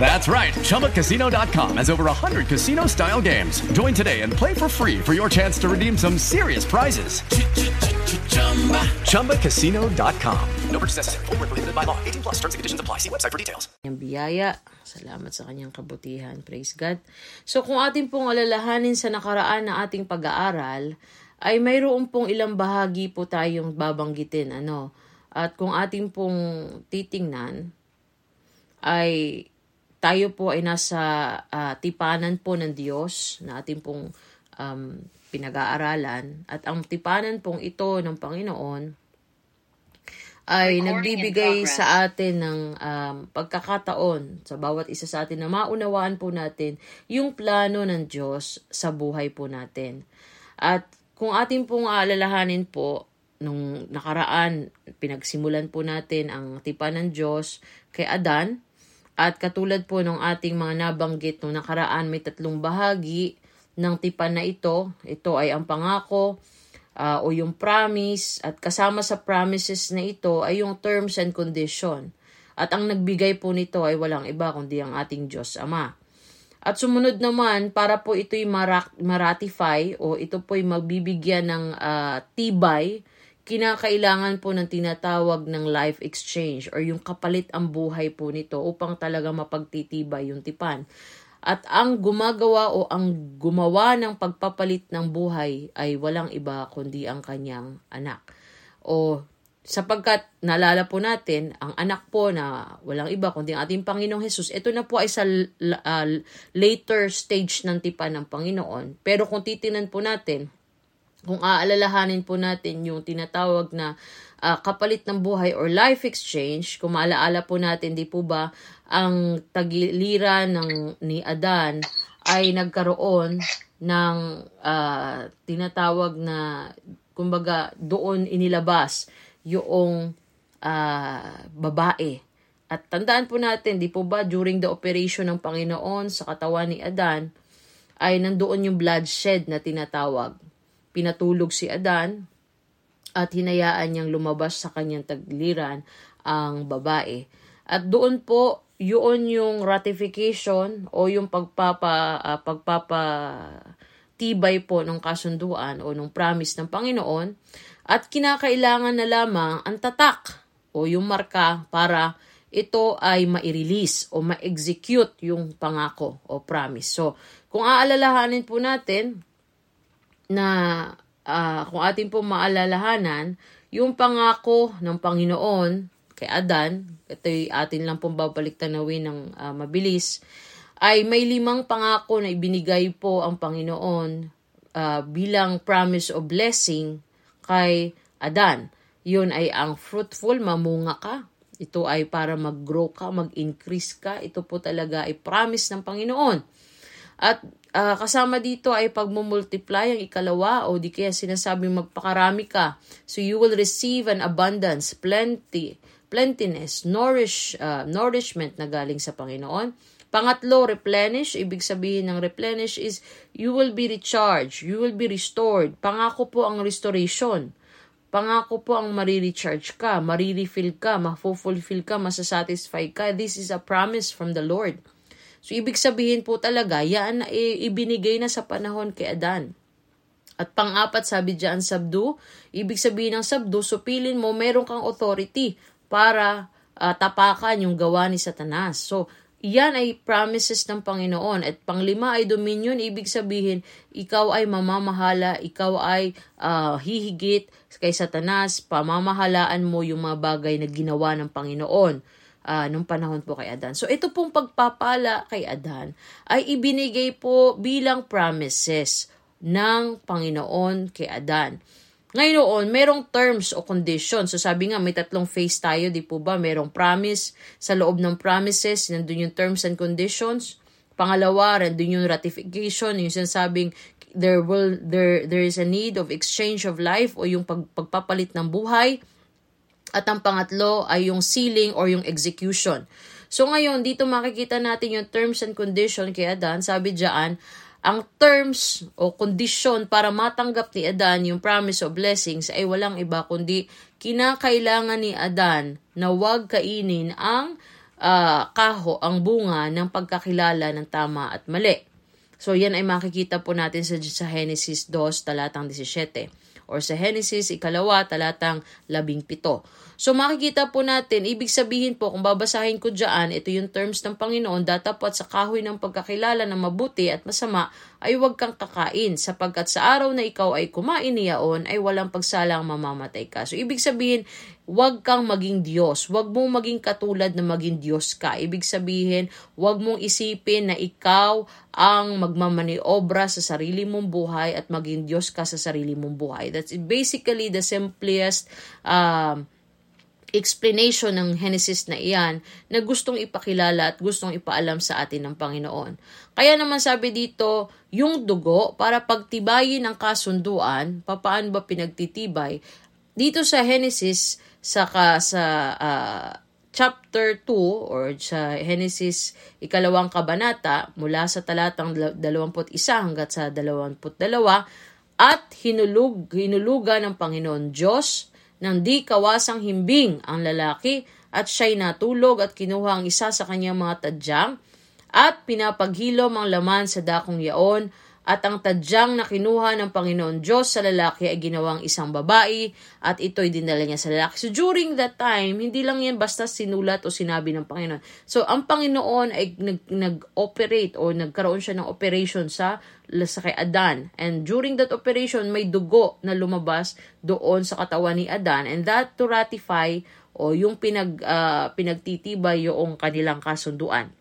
That's right. ChumbaCasino.com has over 100 casino style games. Join today and play for free for your chance to redeem some serious prizes. ChumbaCasino.com. No purchase necessary. Where prohibited by law. 18 plus terms and conditions apply. See website for details. kanyang biyaya. Salamat sa kanyang kabutihan. Praise God. So kung ating pong alalahanin sa nakaraan na ating pag-aaral, ay mayroon pong ilang bahagi po tayong babanggitin. Ano? At kung ating pong titingnan, ay tayo po ay nasa ah, tipanan po ng Diyos na ating pong um, pinag-aaralan. At ang tipanan pong ito ng Panginoon ay nagbibigay sa atin ng um, pagkakataon sa bawat isa sa atin na maunawaan po natin yung plano ng Diyos sa buhay po natin. At kung ating pong aalalahanin po, nung nakaraan, pinagsimulan po natin ang tipan ng Diyos kay Adan, at katulad po ng ating mga nabanggit nung nakaraan, may tatlong bahagi ng tipan na ito. Ito ay ang pangako, ah, o yung promise at kasama sa promises na ito ay yung terms and condition. At ang nagbigay po nito ay walang iba kundi ang ating Diyos Ama. At sumunod naman, para po ito'y marak- maratify o ito po'y magbibigyan ng ah, tibay, kinakailangan po ng tinatawag ng life exchange or yung kapalit ang buhay po nito upang talaga mapagtitibay yung tipan. At ang gumagawa o ang gumawa ng pagpapalit ng buhay ay walang iba kundi ang kanyang anak. O sapagkat naalala po natin, ang anak po na walang iba kundi ang ating Panginoong Jesus, ito na po ay sa ah, later stage ng tipan ng Panginoon. Pero kung titinan po natin, kung aalalahanin po natin yung tinatawag na ah, kapalit ng buhay or life exchange, kung maalaala po natin, di po ba, ang tagiliran ng, ni Adan ay nagkaroon ng ah, tinatawag na, kumbaga, doon inilabas yung ah, babae. At tandaan po natin, di po ba, during the operation ng Panginoon sa katawan ni Adan, ay nandoon yung bloodshed na tinatawag pinatulog si Adan at hinayaan niyang lumabas sa kanyang tagliran ang babae. At doon po, yun yung ratification o yung pagpapa, ah, pagpapa tibay po ng kasunduan o ng promise ng Panginoon at kinakailangan na lamang ang tatak o yung marka para ito ay ma-release o ma-execute yung pangako o promise. So, kung aalalahanin po natin, na ah, kung atin po maalalahanan, yung pangako ng Panginoon kay Adan, ito'y atin lang pong babalik tanawin ng ah, mabilis, ay may limang pangako na ibinigay po ang Panginoon ah, bilang promise of blessing kay Adan. Yun ay ang fruitful, mamunga ka. Ito ay para mag-grow ka, mag-increase ka. Ito po talaga ay promise ng Panginoon. At ah, kasama dito ay pagmumultiply ang ikalawa o di kaya sinasabing magpakarami ka. So you will receive an abundance, plenty, plentiness, nourish, ah, nourishment na galing sa Panginoon. Pangatlo, replenish. Ibig sabihin ng replenish is you will be recharged, you will be restored. Pangako po ang restoration. Pangako po ang marirecharge ka, marirefill ka, mafulfill ka, masasatisfy ka. This is a promise from the Lord. So, ibig sabihin po talaga, yan na ibinigay na sa panahon kay Adan. At pang-apat, sabi dyan, sabdu. Ibig sabihin ng sabdu, supilin mo, meron kang authority para ah, tapakan yung gawa ni Satanas. So, yan ay promises ng Panginoon. At panglima ay dominion, ibig sabihin, ikaw ay mamamahala, ikaw ay ah, hihigit kay Satanas, pamamahalaan mo yung mga bagay na ginawa ng Panginoon ah, nung panahon po kay Adan. So, ito pong pagpapala kay Adan ay ibinigay po bilang promises ng Panginoon kay Adan. Ngayon, merong terms o conditions. So sabi nga, may tatlong phase tayo, di po ba? Merong promise. Sa loob ng promises, nandun yung terms and conditions. Pangalawa, nandun yung ratification, yung sinasabing there will there there is a need of exchange of life o yung pag, pagpapalit ng buhay. At ang pangatlo ay yung sealing or yung execution. So ngayon, dito makikita natin yung terms and condition kay Adan. Sabi diyan, ang terms o kondisyon para matanggap ni Adan yung promise of blessings ay walang iba kundi kinakailangan ni Adan na huwag kainin ang uh, kaho, ang bunga ng pagkakilala ng tama at mali. So yan ay makikita po natin sa, sa Genesis 2 talatang 17 or sa Genesis ikalawa talatang 17. So makikita po natin, ibig sabihin po kung babasahin ko dyan, ito yung terms ng Panginoon, datapat sa kahoy ng pagkakilala ng mabuti at masama ay huwag kang kakain sapagkat sa araw na ikaw ay kumain niyaon ay walang pagsalang mamamatay ka. So ibig sabihin, huwag kang maging Diyos. Huwag mong maging katulad na maging Diyos ka. Ibig sabihin, huwag mong isipin na ikaw ang magmamaniobra sa sarili mong buhay at maging Diyos ka sa sarili mong buhay. That's basically the simplest uh, explanation ng Genesis na iyan na gustong ipakilala at gustong ipaalam sa atin ng Panginoon. Kaya naman sabi dito, yung dugo para pagtibayin ang kasunduan, papaano ba pinagtitibay? Dito sa Genesis sa sa uh, chapter 2 or sa Genesis ikalawang kabanata mula sa talatang 21 hanggat sa 22 at hinulug hinulugan ng Panginoon Diyos nang di kawasang himbing ang lalaki at siya'y natulog at kinuha ang isa sa kanyang mga tadyang at pinapaghilom ang laman sa dakong yaon at ang tadyang na kinuha ng Panginoon Diyos sa lalaki ay ginawang isang babae at ito'y dinala niya sa lalaki. So during that time, hindi lang yan basta sinulat o sinabi ng Panginoon. So ang Panginoon ay nag, nag-operate o nagkaroon siya ng operation sa sa kay Adan. And during that operation, may dugo na lumabas doon sa katawan ni Adan and that to ratify o yung pinag, uh, pinagtitibay yung kanilang kasunduan.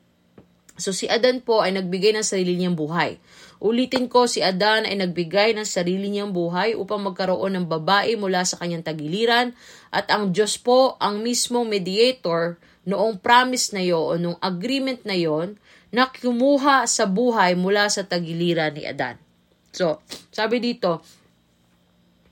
So si Adan po ay nagbigay ng sarili niyang buhay. Ulitin ko, si Adan ay nagbigay ng sarili niyang buhay upang magkaroon ng babae mula sa kanyang tagiliran at ang Diyos po ang mismong mediator noong promise na yon o noong agreement na yon na kumuha sa buhay mula sa tagiliran ni Adan. So, sabi dito,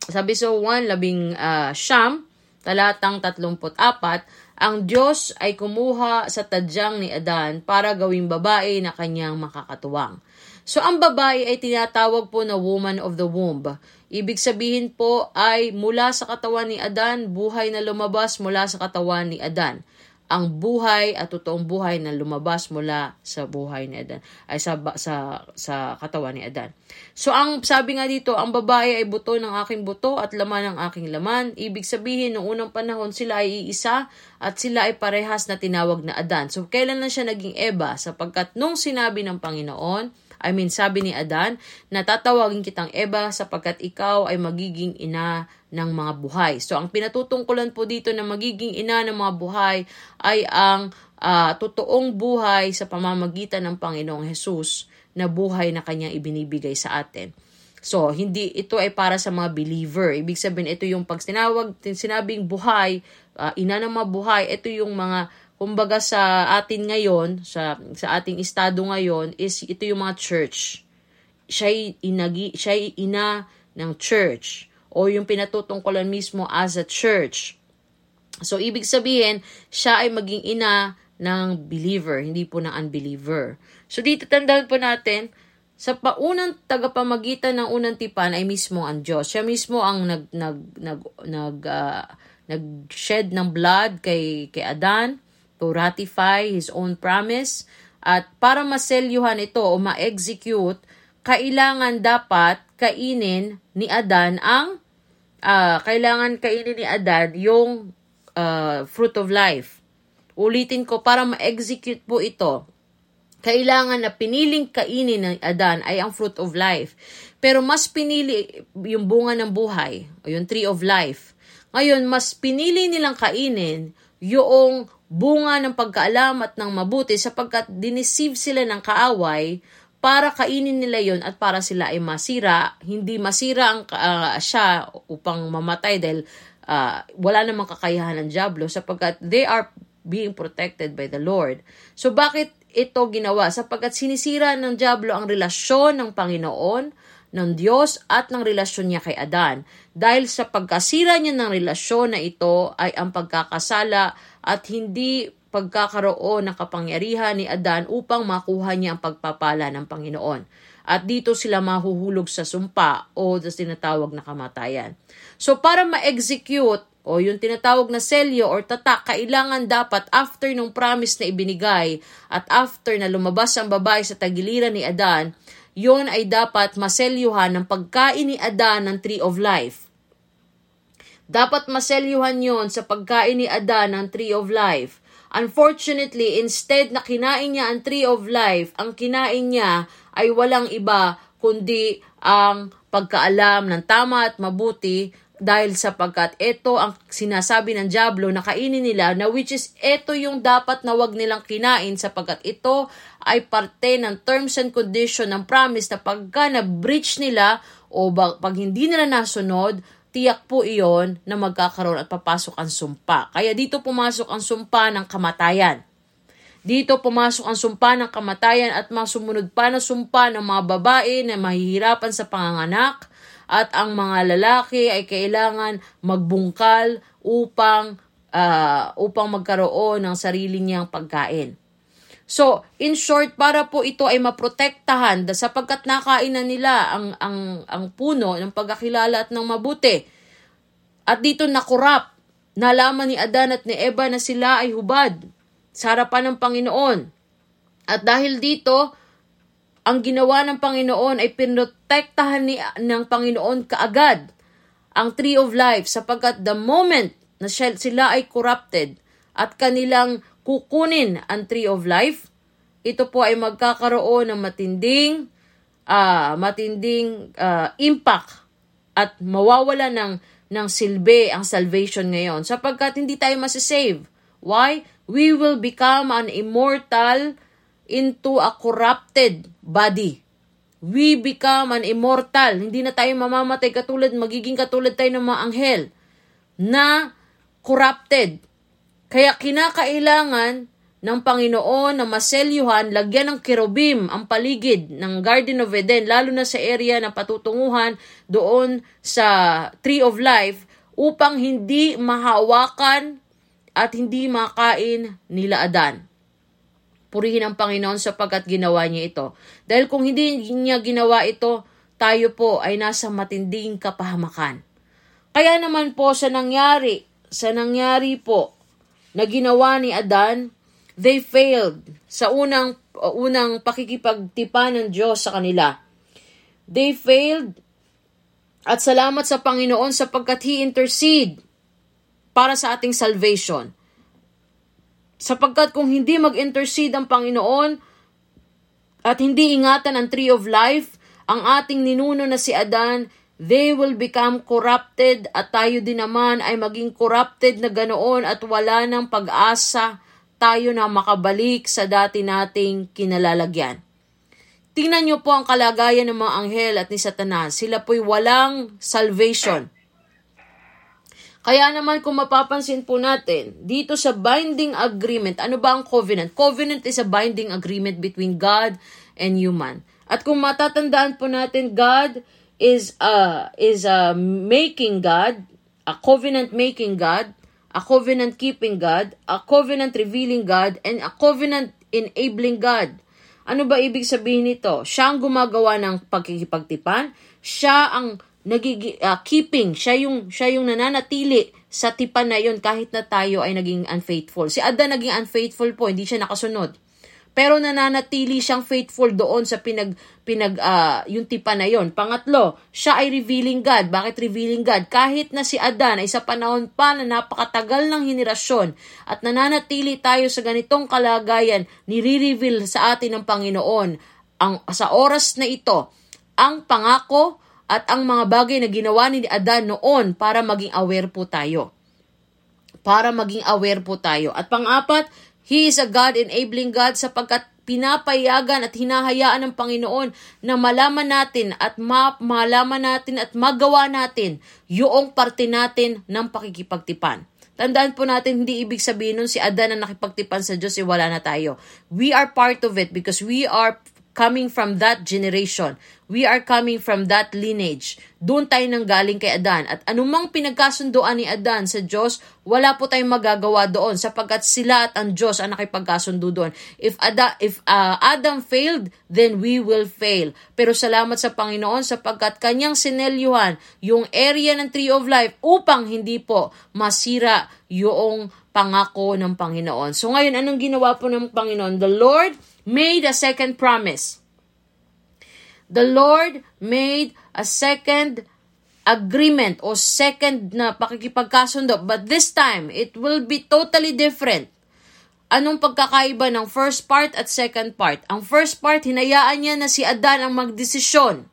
sabi so 1, labing uh, siyam, talatang 34, ang Diyos ay kumuha sa tadyang ni Adan para gawing babae na kanyang makakatuwang. So, ang babae ay tinatawag po na woman of the womb. Ibig sabihin po ay mula sa katawan ni Adan, buhay na lumabas mula sa katawan ni Adan. Ang buhay at totoong buhay na lumabas mula sa buhay ni Adan, ay sa, sa, sa katawan ni Adan. So, ang sabi nga dito, ang babae ay buto ng aking buto at laman ng aking laman. Ibig sabihin, noong unang panahon, sila ay iisa at sila ay parehas na tinawag na Adan. So, kailan na siya naging Eva? Sapagkat nung sinabi ng Panginoon, I mean, sabi ni Adan, natatawagin kitang Eva sapagkat ikaw ay magiging ina ng mga buhay. So, ang pinatutungkulan po dito na magiging ina ng mga buhay ay ang uh, totoong buhay sa pamamagitan ng Panginoong Hesus na buhay na kanyang ibinibigay sa atin. So, hindi ito ay para sa mga believer. Ibig sabihin, ito yung pag sinawag, sinabing buhay, uh, ina ng mga buhay, ito yung mga kumbaga sa atin ngayon, sa, sa ating estado ngayon, is ito yung mga church. Siya'y, inagi, siya'y ina ng church o yung pinatutungkulan mismo as a church. So, ibig sabihin, siya ay maging ina ng believer, hindi po ng unbeliever. So, dito tandaan po natin, sa paunang tagapamagitan ng unang tipan ay mismo ang Diyos. Siya mismo ang nag nag nag nag uh, nag-shed ng blood kay kay Adan to ratify his own promise at para maselyuhan ito o ma-execute, kailangan dapat kainin ni Adan ang uh, kailangan kainin ni Adan yung uh, fruit of life. Ulitin ko, para ma-execute po ito, kailangan na piniling kainin ng Adan ay ang fruit of life. Pero mas pinili yung bunga ng buhay, o yung tree of life. Ngayon, mas pinili nilang kainin yung bunga ng pagkaalam at ng mabuti sapagkat diniceive sila ng kaaway para kainin nila yon at para sila ay masira, hindi masira ang uh, siya upang mamatay dahil uh, wala namang kakayahan ng Diablo sapagkat they are being protected by the Lord. So bakit ito ginawa? Sapagkat sinisira ng Diablo ang relasyon ng Panginoon, ng Diyos at ng relasyon niya kay Adan. Dahil sa pagkasira niya ng relasyon na ito ay ang pagkakasala at hindi pagkakaroon ng kapangyarihan ni Adan upang makuha niya ang pagpapala ng Panginoon. At dito sila mahuhulog sa sumpa o sa tinatawag na kamatayan. So para ma-execute o yung tinatawag na selyo or tatak, kailangan dapat after nung promise na ibinigay at after na lumabas ang babae sa tagiliran ni Adan, yon ay dapat maselyuhan ng pagkain ni Adan ng tree of life. Dapat maselyuhan yon sa pagkain ni Adan ng tree of life. Unfortunately, instead na kinain niya ang tree of life, ang kinain niya ay walang iba kundi ang pagkaalam ng tama at mabuti dahil sapagkat ito ang sinasabi ng Diablo na kainin nila na which is ito yung dapat na wag nilang kinain sapagkat ito ay parte ng terms and condition ng promise na pagka na-breach nila o pag hindi nila nasunod, tiyak po iyon na magkakaroon at papasok ang sumpa. Kaya dito pumasok ang sumpa ng kamatayan. Dito pumasok ang sumpa ng kamatayan at masumunod pa na sumpa ng mga babae na mahihirapan sa panganganak at ang mga lalaki ay kailangan magbungkal upang uh, upang magkaroon ng sarili niyang pagkain. So, in short, para po ito ay maprotektahan sapagkat nakain na nila ang, ang, ang puno ng pagkakilala at ng mabuti. At dito nakurap, nalaman ni Adan at ni Eva na sila ay hubad sa harapan ng Panginoon. At dahil dito, ang ginawa ng Panginoon ay pinotektahan ni, ng Panginoon kaagad ang tree of life sapagkat the moment na sila ay corrupted at kanilang kukunin ang tree of life, ito po ay magkakaroon ng matinding uh, matinding uh, impact at mawawala ng ng silbi ang salvation ngayon sapagkat hindi tayo masisave. Why? we will become an immortal into a corrupted body. We become an immortal. Hindi na tayo mamamatay katulad, magiging katulad tayo ng mga anghel na corrupted. Kaya kinakailangan ng Panginoon na maselyuhan, lagyan ng kerubim ang paligid ng Garden of Eden, lalo na sa area na patutunguhan doon sa Tree of Life, upang hindi mahawakan at hindi makain nila Adan. Purihin ang Panginoon sapagkat ginawa niya ito. Dahil kung hindi niya ginawa ito, tayo po ay nasa matinding kapahamakan. Kaya naman po sa nangyari, sa nangyari po na ginawa ni Adan, they failed sa unang unang pakikipagtipan ng Diyos sa kanila. They failed at salamat sa Panginoon sapagkat He intercede para sa ating salvation. Sapagkat kung hindi mag-intercede ang Panginoon at hindi ingatan ang tree of life, ang ating ninuno na si Adan, they will become corrupted at tayo din naman ay maging corrupted na ganoon at wala ng pag-asa tayo na makabalik sa dati nating kinalalagyan. Tingnan niyo po ang kalagayan ng mga anghel at ni Satanas. Sila po'y walang salvation. Kaya naman kung mapapansin po natin, dito sa binding agreement, ano ba ang covenant? Covenant is a binding agreement between God and human. At kung matatandaan po natin, God is a, is a making God, a covenant making God, a covenant keeping God, a covenant revealing God, and a covenant enabling God. Ano ba ibig sabihin nito? Siya ang gumagawa ng pagkikipagtipan, siya ang nagigi uh, keeping, siya yung siya yung nananatili sa tipan na yon kahit na tayo ay naging unfaithful. Si Adan naging unfaithful po, hindi siya nakasunod. Pero nananatili siyang faithful doon sa pinag pinag uh, yung tipan na yon. Pangatlo, siya ay revealing God. Bakit revealing God? Kahit na si Adan ay sa panahon pa na napakatagal ng henerasyon at nananatili tayo sa ganitong kalagayan, nire-reveal sa atin ng Panginoon ang sa oras na ito ang pangako at ang mga bagay na ginawa ni Adan noon para maging aware po tayo. Para maging aware po tayo. At pang-apat, He is a God enabling God sapagkat pinapayagan at hinahayaan ng Panginoon na malaman natin at ma- malaman natin at magawa natin yung parte natin ng pakikipagtipan. Tandaan po natin, hindi ibig sabihin nun si Adan na nakipagtipan sa Diyos, eh wala na tayo. We are part of it because we are coming from that generation. We are coming from that lineage. Doon tayo nang galing kay Adan. At anumang pinagkasundoan ni Adan sa Diyos, wala po tayong magagawa doon sapagkat sila at ang Diyos ang nakipagkasundo doon. If, Ada, if uh, Adam failed, then we will fail. Pero salamat sa Panginoon sapagkat kanyang sinelyuhan yung area ng Tree of Life upang hindi po masira yung pangako ng Panginoon. So ngayon, anong ginawa po ng Panginoon? The Lord made a second promise. The Lord made a second agreement o second na pakikipagkasundo. But this time, it will be totally different. Anong pagkakaiba ng first part at second part? Ang first part, hinayaan niya na si Adan ang magdesisyon.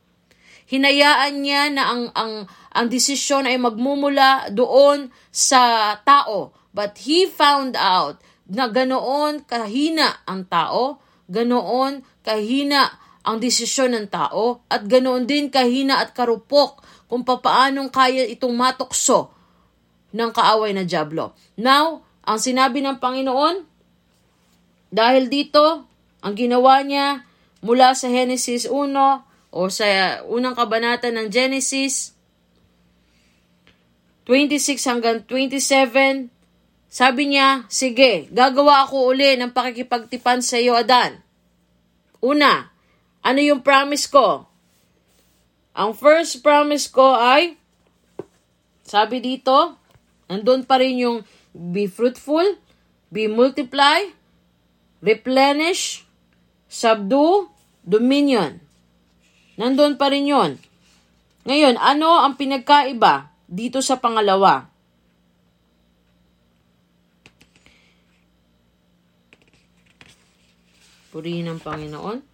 Hinayaan niya na ang, ang, ang desisyon ay magmumula doon sa tao. But he found out na ganoon kahina ang tao, ganoon kahina ang desisyon ng tao at ganoon din kahina at karupok kung papaanong kaya itong matukso ng kaaway na Diablo. Now, ang sinabi ng Panginoon, dahil dito, ang ginawa niya mula sa Genesis 1 o sa unang kabanata ng Genesis 26 hanggang 27, sabi niya, sige, gagawa ako uli ng pakikipagtipan sa iyo, Adan. Una, ano yung promise ko? Ang first promise ko ay, sabi dito, nandun pa rin yung be fruitful, be multiply, replenish, subdue, dominion. Nandun pa rin yon. Ngayon, ano ang pinagkaiba dito sa pangalawa? Purihin ng Panginoon.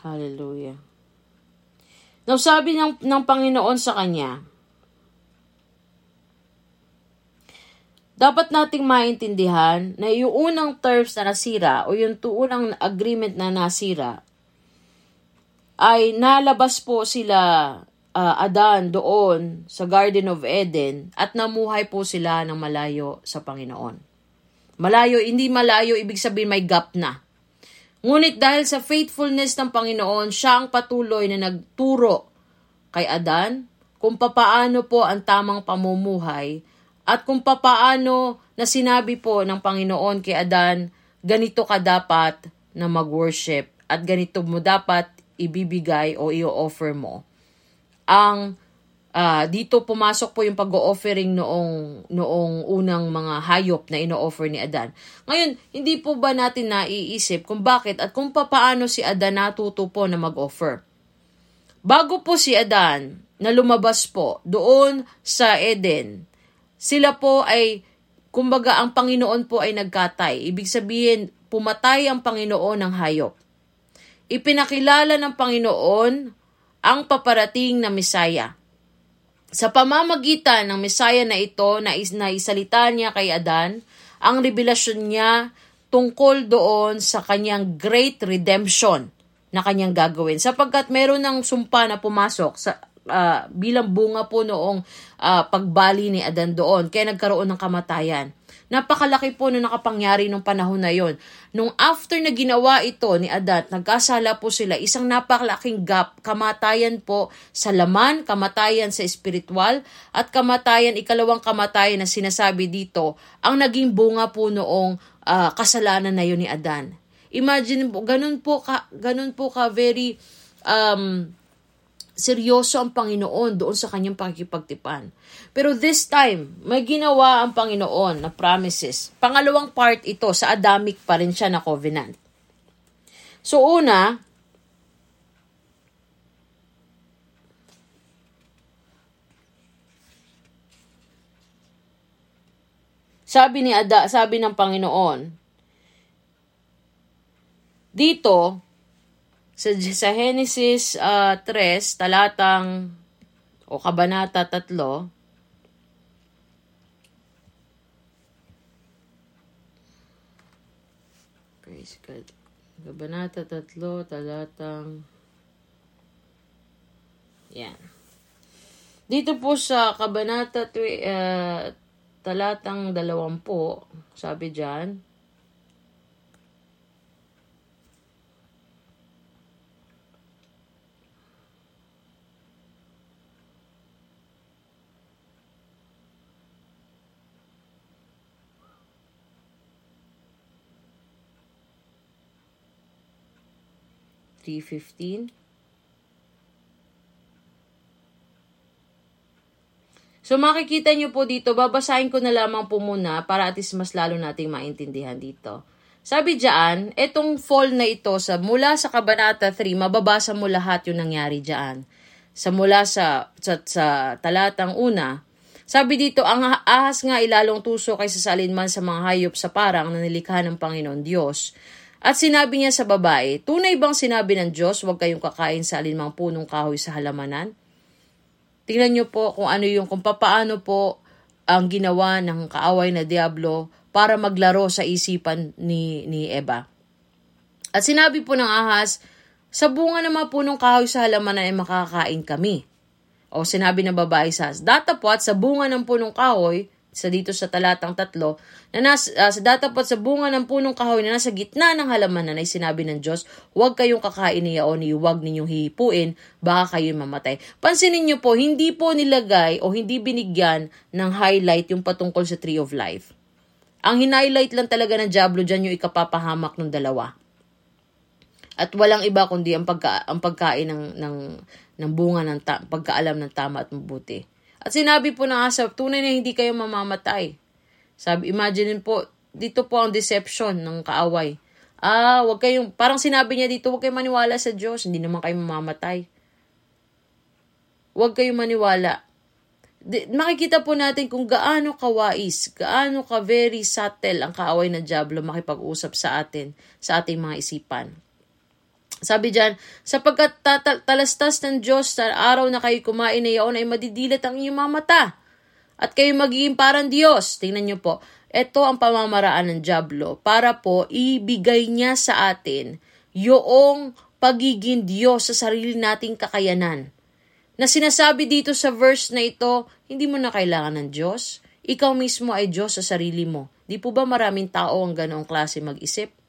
Hallelujah. Now, sabi ng, ng Panginoon sa kanya, dapat nating maintindihan na yung unang terms na nasira o yung unang agreement na nasira ay nalabas po sila uh, Adan doon sa Garden of Eden at namuhay po sila ng malayo sa Panginoon. Malayo, hindi malayo, ibig sabihin may gap na. Ngunit dahil sa faithfulness ng Panginoon, siya ang patuloy na nagturo kay Adan kung papaano po ang tamang pamumuhay at kung papaano na sinabi po ng Panginoon kay Adan, ganito ka dapat na mag-worship at ganito mo dapat ibibigay o i-offer mo. Ang uh, dito pumasok po yung pag-offering noong noong unang mga hayop na ino-offer ni Adan. Ngayon, hindi po ba natin naiisip kung bakit at kung paano si Adan natuto po na mag-offer? Bago po si Adan na lumabas po doon sa Eden, sila po ay kumbaga ang Panginoon po ay nagkatay. Ibig sabihin, pumatay ang Panginoon ng hayop. Ipinakilala ng Panginoon ang paparating na Misaya sa pamamagitan ng Messiah na ito na, is, na isalita niya kay Adan, ang revelasyon niya tungkol doon sa kanyang great redemption na kanyang gagawin. Sapagkat meron ng sumpa na pumasok sa uh, bilang bunga po noong uh, pagbali ni Adan doon. Kaya nagkaroon ng kamatayan. Napakalaki po na nakapangyari nung panahon na yon. Nung after na ginawa ito ni Adat, nagkasala po sila, isang napakalaking gap, kamatayan po sa laman, kamatayan sa espiritual, at kamatayan, ikalawang kamatayan na sinasabi dito, ang naging bunga po noong uh, kasalanan na yon ni Adan. Imagine po, ganun po ka, ganun po ka very um, seryoso ang Panginoon doon sa kanyang pakikipagtipan. Pero this time, may ginawa ang Panginoon na promises. Pangalawang part ito, sa Adamic pa rin siya na covenant. So una, sabi ni Ada, sabi ng Panginoon, dito, sa, sa Genesis uh, ah, 3, talatang o kabanata 3, Praise God. Kabanata 3, talatang yan. Dito po sa Kabanata twi, uh, talatang dalawampu, sabi dyan, Three fifteen. So makikita nyo po dito, babasahin ko na lamang po muna para at least mas lalo nating maintindihan dito. Sabi diyan, etong fall na ito sa mula sa Kabanata 3, mababasa mo lahat yung nangyari diyan. Sa mula sa, sa, sa talatang una, sabi dito, ang ahas nga ilalong tuso kaysa sa alinman sa mga hayop sa parang na nilikha ng Panginoon Diyos. At sinabi niya sa babae, tunay bang sinabi ng Diyos, huwag kayong kakain sa alinmang punong kahoy sa halamanan? Tingnan niyo po kung ano yung, kung paano po ang ginawa ng kaaway na Diablo para maglaro sa isipan ni, ni Eva. At sinabi po ng ahas, sa bunga naman po ng kahoy sa halaman ay makakain kami. O sinabi ng babae sa datapot sa bunga ng punong kahoy sa dito sa talatang tatlo, na nas, uh, sa datapot sa bunga ng punong kahoy na nasa gitna ng halamanan ay sinabi ng Diyos, huwag kayong kakain ni huwag ninyong hihipuin, baka kayo mamatay. Pansinin niyo po, hindi po nilagay o hindi binigyan ng highlight yung patungkol sa Tree of Life. Ang hinighlight lang talaga ng Diablo dyan yung ikapapahamak ng dalawa. At walang iba kundi ang, pagka, ang pagkain ng, ng, ng bunga ng ta- pagkaalam ng tama at mabuti. At sinabi po ng asap, tunay na hindi kayo mamamatay. Sabi, imagine po, dito po ang deception ng kaaway. Ah, wag kayong, parang sinabi niya dito, wag kayong maniwala sa Diyos, hindi naman kayo mamamatay. Huwag kayong maniwala. Di, makikita po natin kung gaano kawais, gaano ka very subtle ang kaaway ng Diablo makipag-usap sa atin, sa ating mga isipan. Sabi diyan, sapagkat talastas ng Diyos sa araw na kayo kumain na iyon ay madidilat ang inyong mga mata. At kayo magiging parang Diyos. Tingnan niyo po, ito ang pamamaraan ng Diablo para po ibigay niya sa atin yung pagiging Diyos sa sarili nating kakayanan. Na sinasabi dito sa verse na ito, hindi mo na kailangan ng Diyos. Ikaw mismo ay Diyos sa sarili mo. Di po ba maraming tao ang ganoong klase mag-isip?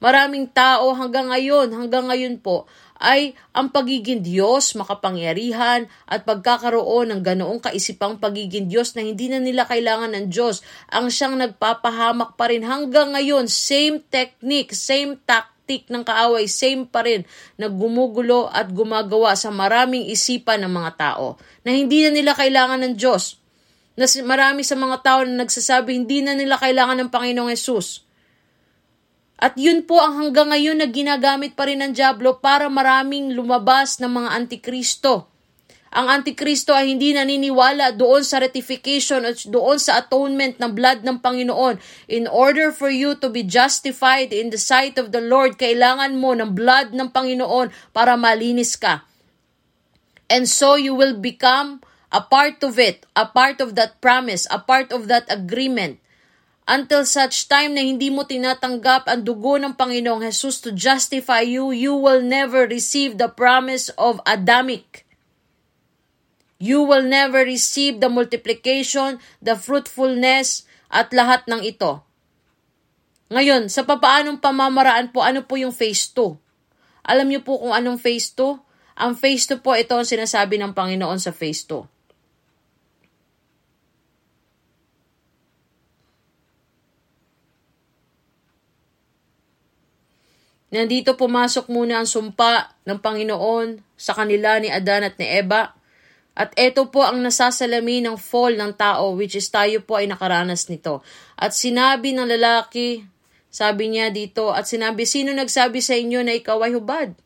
Maraming tao hanggang ngayon, hanggang ngayon po, ay ang pagiging Diyos, makapangyarihan, at pagkakaroon ng ganoong kaisipang pagiging Diyos na hindi na nila kailangan ng Diyos, ang siyang nagpapahamak pa rin hanggang ngayon, same technique, same tactic ng kaaway, same pa rin, naggumugulo at gumagawa sa maraming isipan ng mga tao, na hindi na nila kailangan ng Diyos. Na marami sa mga tao na nagsasabi, hindi na nila kailangan ng Panginoong Yesus at yun po ang hanggang ngayon na ginagamit pa rin ng Diablo para maraming lumabas ng mga antikristo. Ang antikristo ay hindi naniniwala doon sa ratification at doon sa atonement ng blood ng Panginoon. In order for you to be justified in the sight of the Lord, kailangan mo ng blood ng Panginoon para malinis ka. And so you will become a part of it, a part of that promise, a part of that agreement until such time na hindi mo tinatanggap ang dugo ng Panginoong Jesus to justify you, you will never receive the promise of Adamic. You will never receive the multiplication, the fruitfulness, at lahat ng ito. Ngayon, sa papaanong pamamaraan po, ano po yung phase 2? Alam niyo po kung anong phase 2? Ang phase 2 po, ito ang sinasabi ng Panginoon sa phase 2. Nandito pumasok muna ang sumpa ng Panginoon sa kanila ni Adan at ni Eva. At ito po ang nasasalamin ng fall ng tao, which is tayo po ay nakaranas nito. At sinabi ng lalaki, sabi niya dito, at sinabi, sino nagsabi sa inyo na ikaw ay hubad?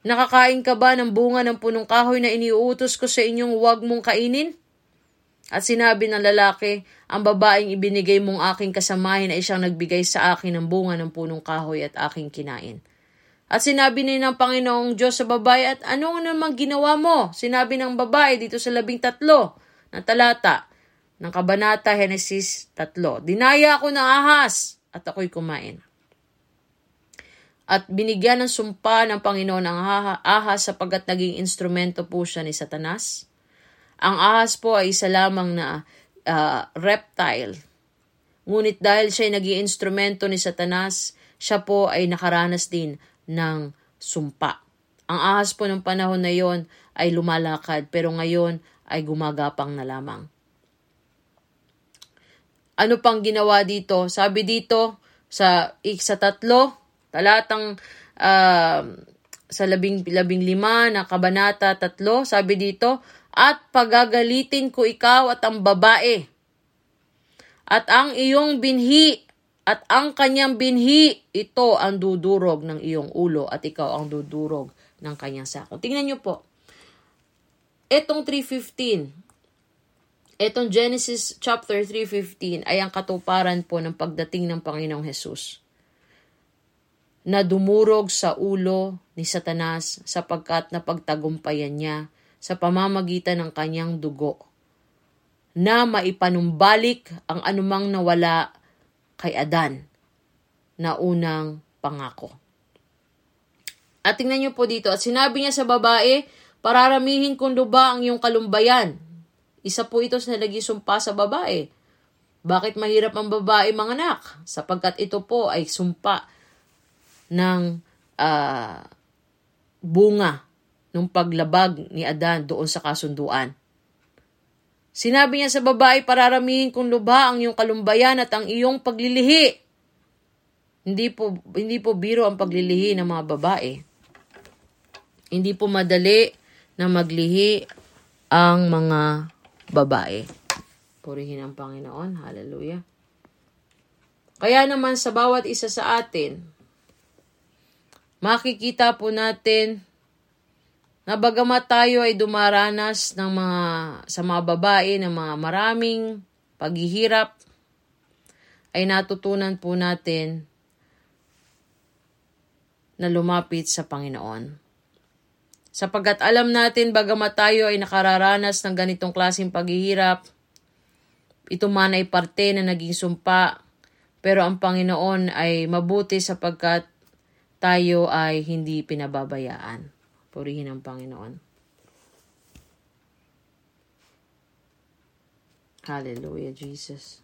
Nakakain ka ba ng bunga ng punong kahoy na iniuutos ko sa inyong huwag mong kainin? At sinabi ng lalaki, ang babaeng ibinigay mong aking kasamahin ay siyang nagbigay sa akin ng bunga ng punong kahoy at aking kinain. At sinabi ni ng Panginoong Diyos sa babae, at ano naman ginawa mo? Sinabi ng babae dito sa labing tatlo na talata ng Kabanata Genesis 3. Dinaya ako ng ahas at ako'y kumain. At binigyan ng sumpa ng Panginoon ang ahas sapagkat naging instrumento po siya ni Satanas Ang ahas po ay isa lamang na uh, reptile. Ngunit dahil siya ay naging instrumento ni Satanas, siya po ay nakaranas din ng sumpa. Ang ahas po ng panahon na yon ay lumalakad pero ngayon ay gumagapang na lamang. Ano pang ginawa dito? Sabi dito sa sa tatlo, talatang uh, sa labing, labing lima na kabanata tatlo, sabi dito, at pagagalitin ko ikaw at ang babae, at ang iyong binhi, at ang kanyang binhi, ito ang dudurog ng iyong ulo, at ikaw ang dudurog ng kanyang sako. Tingnan niyo po, etong 315, Etong Genesis chapter 3.15 ay ang katuparan po ng pagdating ng Panginoong Hesus na dumurog sa ulo ni Satanas sapagkat napagtagumpayan niya sa pamamagitan ng kanyang dugo na maipanumbalik ang anumang nawala kay Adan na unang pangako. At tingnan niyo po dito, at sinabi niya sa babae, pararamihin kong luba ang iyong kalumbayan isa po ito sa nagisumpa sa babae. Bakit mahirap ang babae mga anak? Sapagkat ito po ay sumpa ng uh, bunga ng paglabag ni Adan doon sa kasunduan. Sinabi niya sa babae, pararamihin kong lubha ang iyong kalumbayan at ang iyong paglilihi. Hindi po, hindi po biro ang paglilihi ng mga babae. Hindi po madali na maglihi ang mga babae. Purihin ang Panginoon. Hallelujah. Kaya naman sa bawat isa sa atin, makikita po natin na bagamat tayo ay dumaranas ng mga, sa mga babae ng mga maraming paghihirap, ay natutunan po natin na lumapit sa Panginoon. Sapagat alam natin bagamat tayo ay nakararanas ng ganitong klaseng paghihirap, ito man ay parte na naging sumpa, pero ang Panginoon ay mabuti sapagkat tayo ay hindi pinababayaan. Purihin ang Panginoon. Hallelujah, Jesus.